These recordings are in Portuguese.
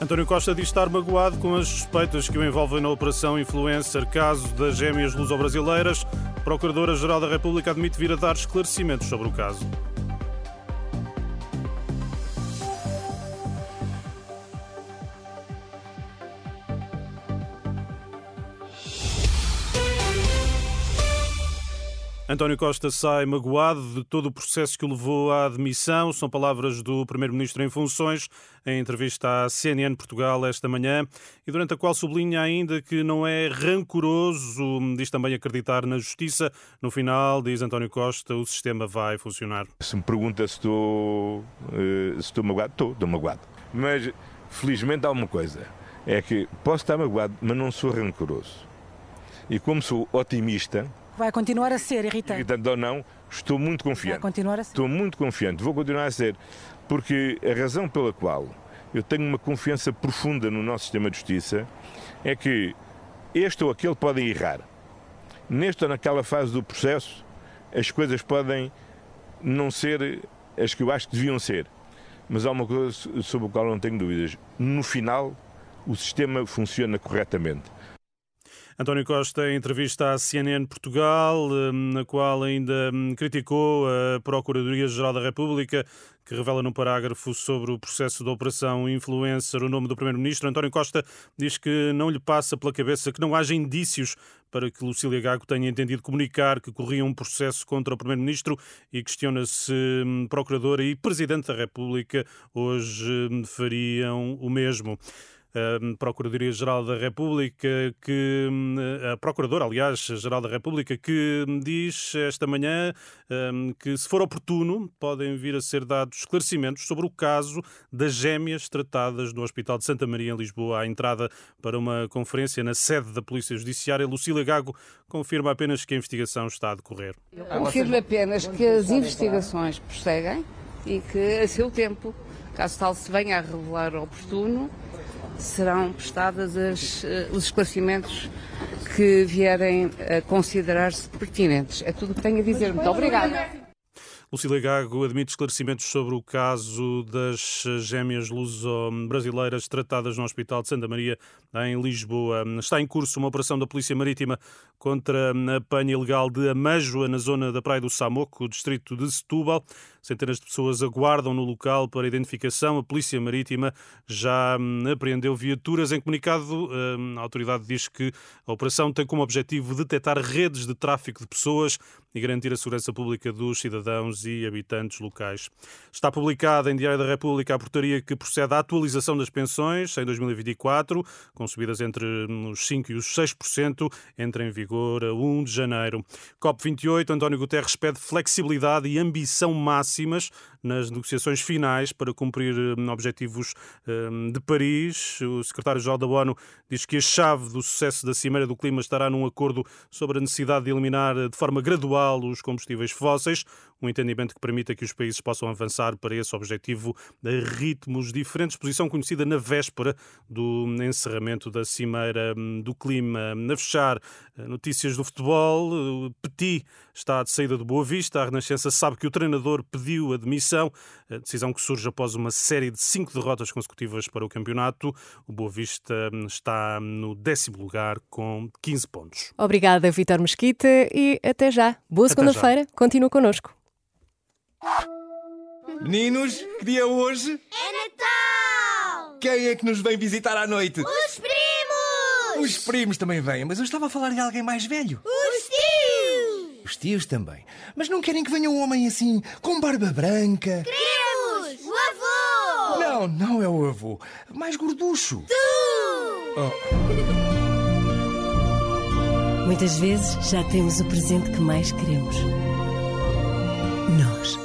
António Costa diz estar magoado com as suspeitas que o envolvem na Operação Influencer, caso das gêmeas luso-brasileiras. Procuradora-Geral da República admite vir a dar esclarecimentos sobre o caso. António Costa sai magoado de todo o processo que o levou à admissão. São palavras do Primeiro-Ministro em funções, em entrevista à CNN Portugal esta manhã, e durante a qual sublinha ainda que não é rancoroso, diz também acreditar na justiça. No final, diz António Costa, o sistema vai funcionar. Se me pergunta se estou, eh, se estou magoado, estou, estou magoado. Mas, felizmente, há uma coisa: é que posso estar magoado, mas não sou rancoroso. E como sou otimista, Vai continuar a ser irritante. Irritante ou não, estou muito confiante. Vai continuar a ser. Estou muito confiante, vou continuar a ser. Porque a razão pela qual eu tenho uma confiança profunda no nosso sistema de justiça é que este ou aquele podem errar. Nesta ou naquela fase do processo, as coisas podem não ser as que eu acho que deviam ser. Mas há uma coisa sobre a qual não tenho dúvidas. No final, o sistema funciona corretamente. António Costa, em entrevista à CNN Portugal, hum, na qual ainda hum, criticou a Procuradoria-Geral da República, que revela num parágrafo sobre o processo da Operação Influencer o nome do Primeiro-Ministro. António Costa diz que não lhe passa pela cabeça que não haja indícios para que Lucília Gago tenha entendido comunicar que corria um processo contra o Primeiro-Ministro e questiona se hum, Procuradora e Presidente da República hoje fariam o mesmo Procuradoria-Geral da República, que a Procuradora, aliás, Geral da República, que diz esta manhã que, se for oportuno, podem vir a ser dados esclarecimentos sobre o caso das gêmeas tratadas no Hospital de Santa Maria, em Lisboa, à entrada para uma conferência na sede da Polícia Judiciária. Lucília Gago confirma apenas que a investigação está a decorrer. Confirmo apenas que as investigações prosseguem e que, a seu tempo, caso tal se venha a revelar oportuno, serão prestadas as, uh, os esclarecimentos que vierem a considerar-se pertinentes. É tudo o que tenho a dizer. Muito obrigada. Lucília Gago admite esclarecimentos sobre o caso das gêmeas luso-brasileiras tratadas no Hospital de Santa Maria, em Lisboa. Está em curso uma operação da Polícia Marítima contra a apanha ilegal de Amajoa, na zona da Praia do Samoco, distrito de Setúbal. Centenas de pessoas aguardam no local para identificação. A Polícia Marítima já hum, apreendeu viaturas. Em comunicado, hum, a autoridade diz que a operação tem como objetivo detectar redes de tráfico de pessoas e garantir a segurança pública dos cidadãos e habitantes locais. Está publicada em Diário da República a portaria que procede à atualização das pensões em 2024, com subidas entre os 5% e os 6%, entra em vigor a 1 de janeiro. COP28, António Guterres pede flexibilidade e ambição máximas nas negociações finais para cumprir hum, objetivos hum, de Paris. O secretário-geral da ONU diz que a chave do sucesso da Cimeira do Clima estará num acordo sobre a necessidade de eliminar de forma gradual os combustíveis fósseis, um entendimento que permita que os países possam avançar para esse objetivo a ritmos diferentes, posição conhecida na véspera do encerramento da Cimeira hum, do Clima. Na fechar, eh, notícias do futebol, Petit está de saída do Boa Vista, a Renascença sabe que o treinador pediu admissão decisão, a decisão que surge após uma série de cinco derrotas consecutivas para o campeonato. O Boa Vista hum, está no décimo lugar com 15 pontos. Obrigada, Vitor Mesquita, e até já. Boa segunda-feira, continua connosco. Meninos, que dia é hoje? É Natal! Quem é que nos vem visitar à noite? Os primos! Os primos também vêm, mas eu estava a falar de alguém mais velho. Os tios! Os tios também. Mas não querem que venha um homem assim, com barba branca? Queremos! O avô! Não, não é o avô. Mais gorducho. Tu! Oh. Muitas vezes já temos o presente que mais queremos. Nós.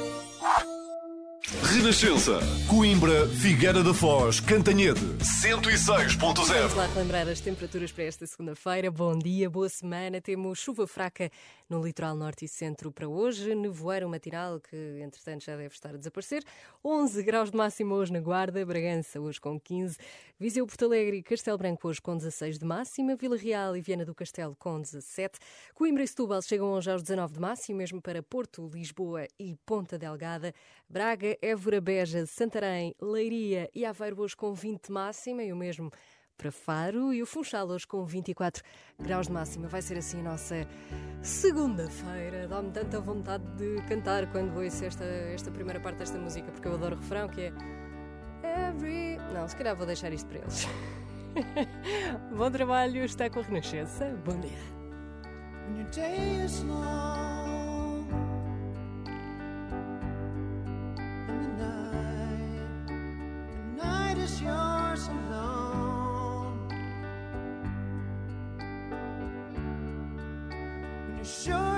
Renascença, Coimbra, Figueira da Foz, Cantanhede, Vamos 106.0. lá relembrar as temperaturas para esta segunda-feira. Bom dia, boa semana. Temos chuva fraca no litoral norte e centro para hoje. Nevoeiro matinal que, entretanto, já deve estar a desaparecer. 11 graus de máximo hoje na Guarda, Bragança hoje com 15, Viseu, Porto Alegre e Castelo Branco hoje com 16 de máxima, Vila Real e Viana do Castelo com 17, Coimbra e Setúbal chegam hoje aos 19 de máximo, mesmo para Porto, Lisboa e Ponta Delgada, Braga, Évora, Beja, Santarém, Leiria e Aveiro hoje com 20 de máxima e o mesmo para Faro e o Funchal hoje com 24 graus de máxima. Vai ser assim a nossa segunda-feira. Dá-me tanta vontade de cantar quando ouço esta, esta primeira parte desta música, porque eu adoro o refrão que é Every. Não, se calhar vou deixar isto para eles. Bom trabalho, está com a Renascença. Bom dia. When your day is long and the night, the night is yours alone. When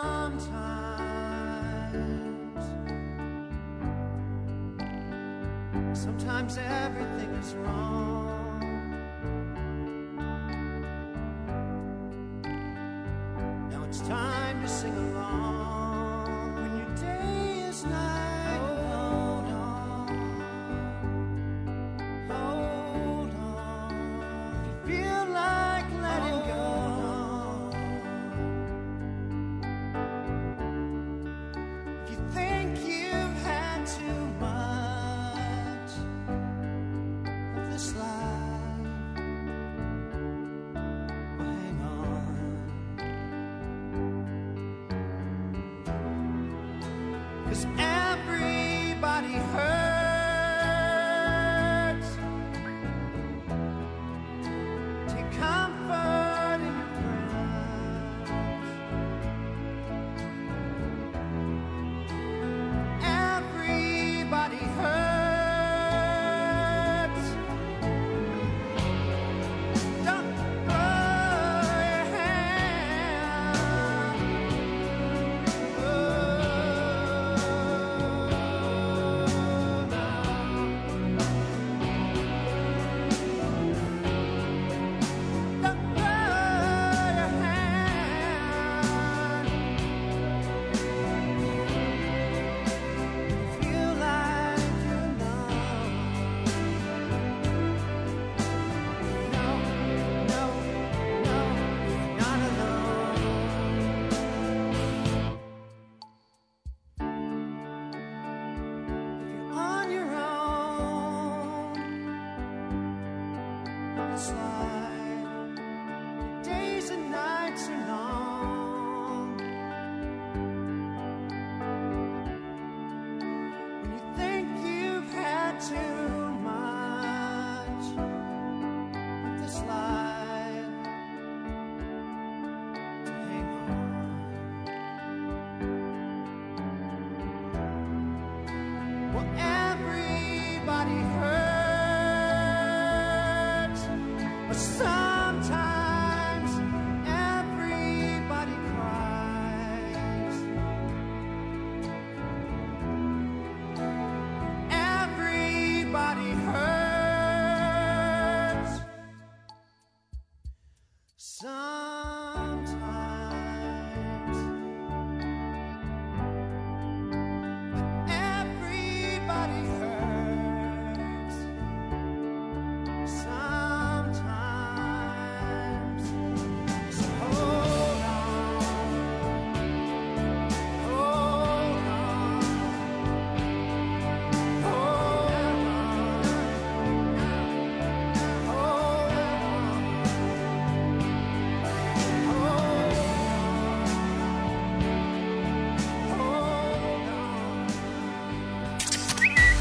sometimes. Sometimes everything is wrong. 'Cause everybody hurts.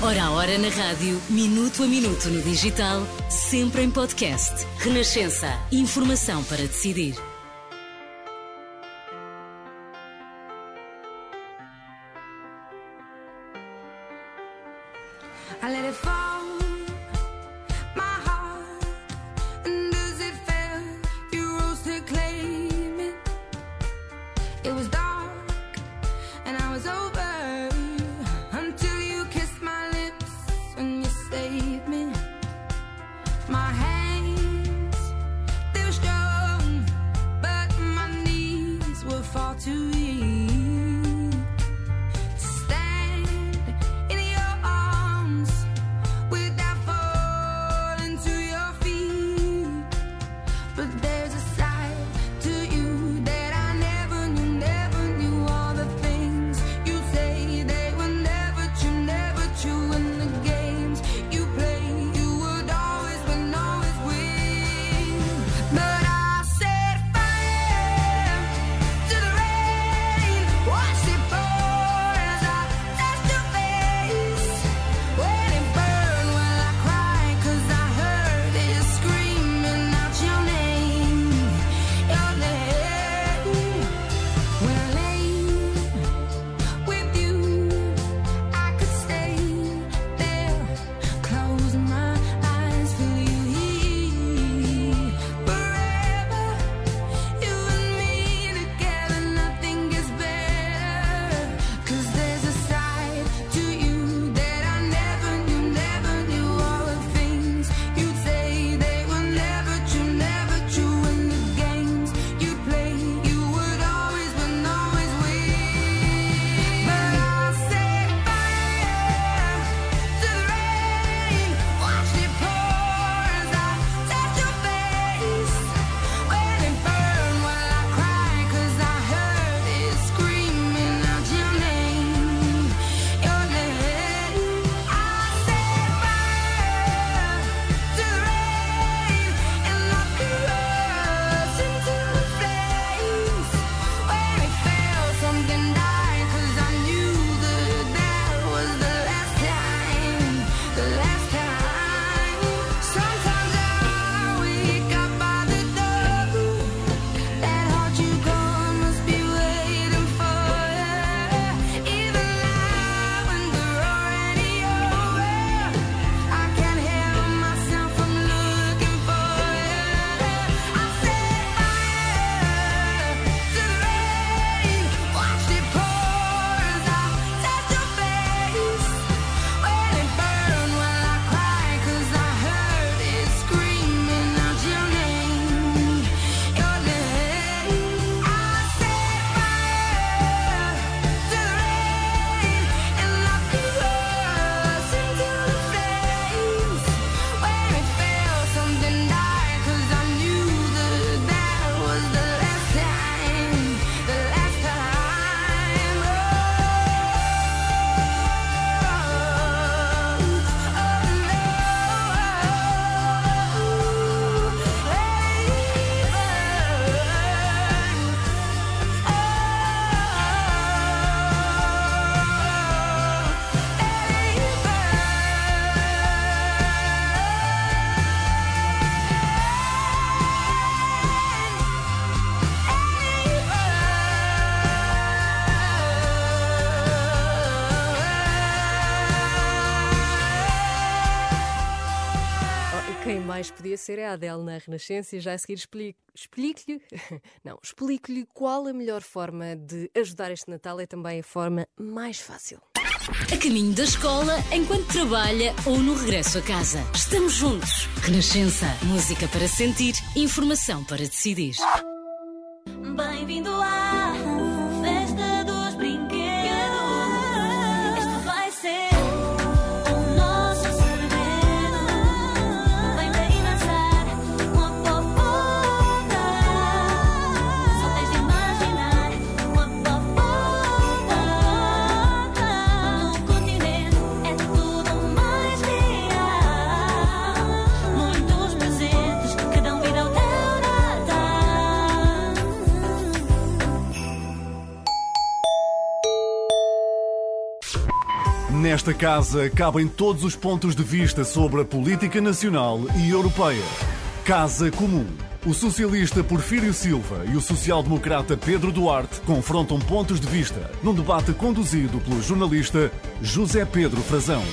Hora a hora na rádio, minuto a minuto no digital, sempre em podcast. Renascença. Informação para decidir. podia ser é a Adele na Renascença e já a seguir explico. Explique-lhe, não, explique-lhe qual a melhor forma de ajudar este Natal é também a forma mais fácil. A caminho da escola, enquanto trabalha ou no regresso a casa. Estamos juntos. Renascença, música para sentir, informação para decidir. Bem-vindo a Nesta casa cabem todos os pontos de vista sobre a política nacional e europeia. Casa Comum. O socialista Porfírio Silva e o social-democrata Pedro Duarte confrontam pontos de vista num debate conduzido pelo jornalista José Pedro Frazão.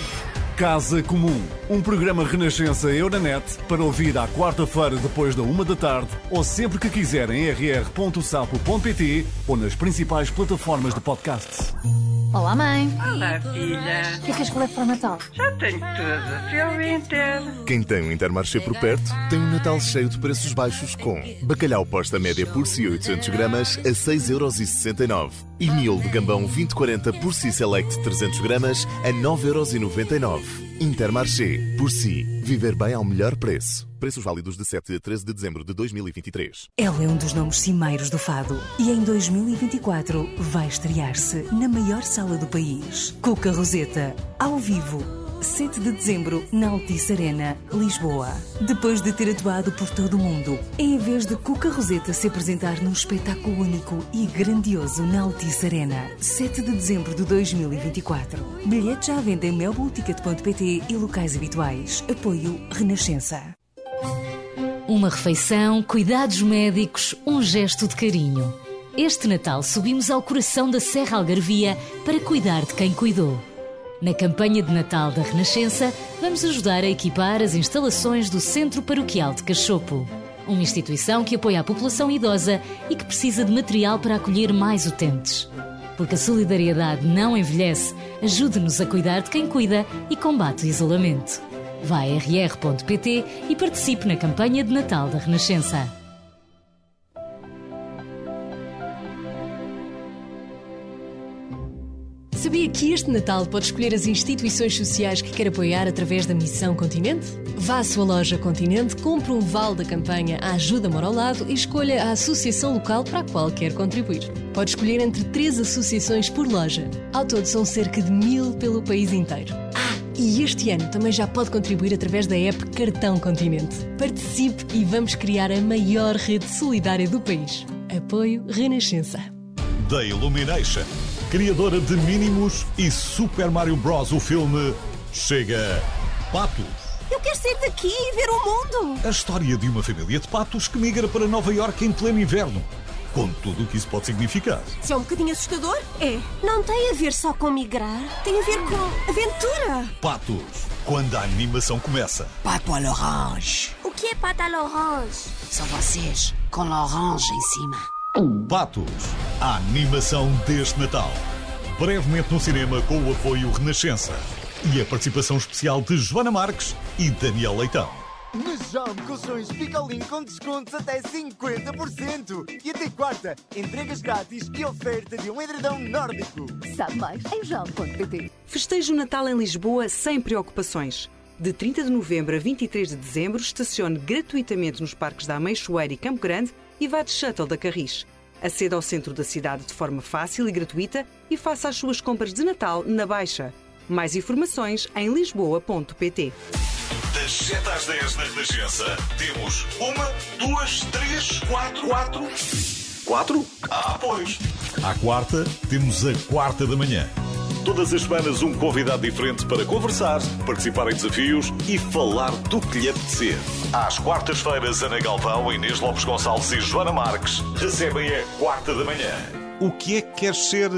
Casa Comum, um programa Renascença Euronet para ouvir à quarta-feira depois da uma da tarde ou sempre que quiser em rr.sapo.pt ou nas principais plataformas de podcast. Olá, mãe. Olá, filha. O que é que és para o Natal? Já tenho tudo. Fui ao Inter. Quem tem um Intermarché por perto tem um Natal cheio de preços baixos com bacalhau posta média por si 800 gramas a 6,69€ e miolo de gambão 2040 por si select 300 gramas a 9,99€. Intermarché. Por si. Viver bem ao melhor preço. Preços válidos de 7 a 13 de dezembro de 2023. Ela é um dos nomes cimeiros do fado e em 2024 vai estrear-se na maior sala do país. Cuca Roseta, ao vivo. 7 de dezembro, na Altice Arena, Lisboa. Depois de ter atuado por todo o mundo, é a vez de Cuca Roseta se apresentar num espetáculo único e grandioso na Altice Arena. 7 de dezembro de 2024. Bilhetes já à venda em melbourneticket.pt e locais habituais. Apoio Renascença. Uma refeição, cuidados médicos, um gesto de carinho. Este Natal subimos ao coração da Serra Algarvia para cuidar de quem cuidou. Na campanha de Natal da Renascença, vamos ajudar a equipar as instalações do Centro Paroquial de Cachopo. Uma instituição que apoia a população idosa e que precisa de material para acolher mais utentes. Porque a solidariedade não envelhece, ajude-nos a cuidar de quem cuida e combate o isolamento. Vá a rr.pt e participe na campanha de Natal da Renascença. Sabia que este Natal pode escolher as instituições sociais que quer apoiar através da Missão Continente? Vá à sua loja Continente, compre um vale da campanha à Ajuda Mora ao Lado e escolha a associação local para a qual quer contribuir. Pode escolher entre três associações por loja. Ao todo são cerca de mil pelo país inteiro. Ah, e este ano também já pode contribuir através da app Cartão Continente. Participe e vamos criar a maior rede solidária do país. Apoio Renascença. Da Illumination, criadora de Mínimos e Super Mario Bros. O filme chega Patos. Eu quero sair daqui e ver o mundo. A história de uma família de patos que migra para Nova Iorque em pleno inverno. Com tudo o que isso pode significar. Se é um bocadinho assustador, é. Não tem a ver só com migrar, tem a ver com aventura. Patos, quando a animação começa. Pato à l'orange. O que é pata à l'orange? São vocês, com l'orange em cima. Patos, a animação deste Natal. Brevemente no cinema com o apoio Renascença. E a participação especial de Joana Marques e Daniel Leitão. Jaume Colchões Picolim com descontos até 50%. E até quarta, entregas grátis e oferta de um edredão nórdico. Sabe mais em jaume.pt. Festeje o Natal em Lisboa sem preocupações. De 30 de novembro a 23 de dezembro, estacione gratuitamente nos parques da Ameixoeira e Campo Grande e vá de shuttle da Carris. Aceda ao centro da cidade de forma fácil e gratuita e faça as suas compras de Natal na Baixa. Mais informações em lisboa.pt. Das 7 às 10 na Renascença, temos uma, duas, três, quatro, quatro. Quatro? Ah, pois. À quarta, temos a quarta da manhã. Todas as semanas, um convidado diferente para conversar, participar em desafios e falar do que lhe apetecer. Às quartas-feiras, Ana Galvão, Inês Lopes Gonçalves e Joana Marques recebem a quarta da manhã. O que é que queres ser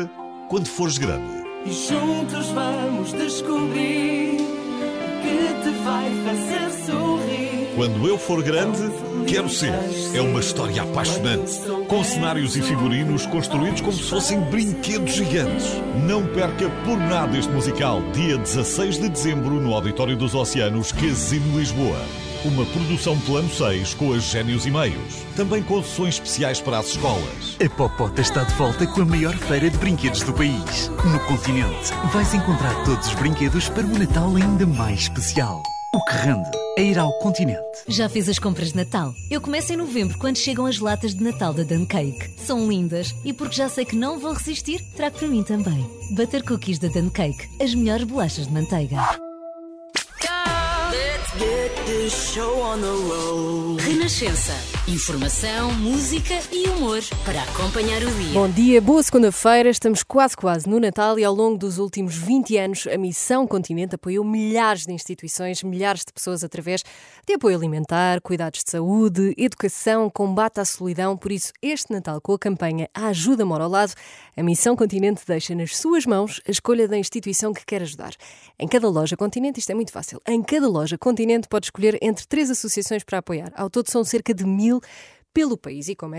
quando fores grande? E juntos vamos descobrir o que te vai fazer sorrir. Quando eu for grande, quero ser. É uma história apaixonante, com cenários e figurinos construídos como se fossem brinquedos gigantes. Não perca por nada este musical, dia 16 de dezembro, no Auditório dos Oceanos, Casino Lisboa. Uma produção Plano 6 com as Génios e Meios. Também com sessões especiais para as escolas. A Popota está de volta com a maior feira de brinquedos do país. No continente, vais encontrar todos os brinquedos para um Natal ainda mais especial. O que rende é ir ao continente. Já fiz as compras de Natal? Eu começo em novembro, quando chegam as latas de Natal da Dan Cake. São lindas e porque já sei que não vão resistir, trago para mim também. Butter Cookies da Dan Cake, as melhores bolachas de manteiga. Renascença, Informação, música e humor para acompanhar o dia. Bom dia, boa segunda-feira. Estamos quase quase no Natal e ao longo dos últimos 20 anos a Missão Continente apoiou milhares de instituições, milhares de pessoas através de apoio alimentar, cuidados de saúde, educação, combate à solidão. Por isso, este Natal com a campanha A Ajuda Mora ao Lado, a Missão Continente deixa nas suas mãos a escolha da instituição que quer ajudar. Em cada loja Continente, isto é muito fácil, em cada loja Continente pode escolher entre três associações para apoiar. Ao todo são cerca de mil pelo país. E como é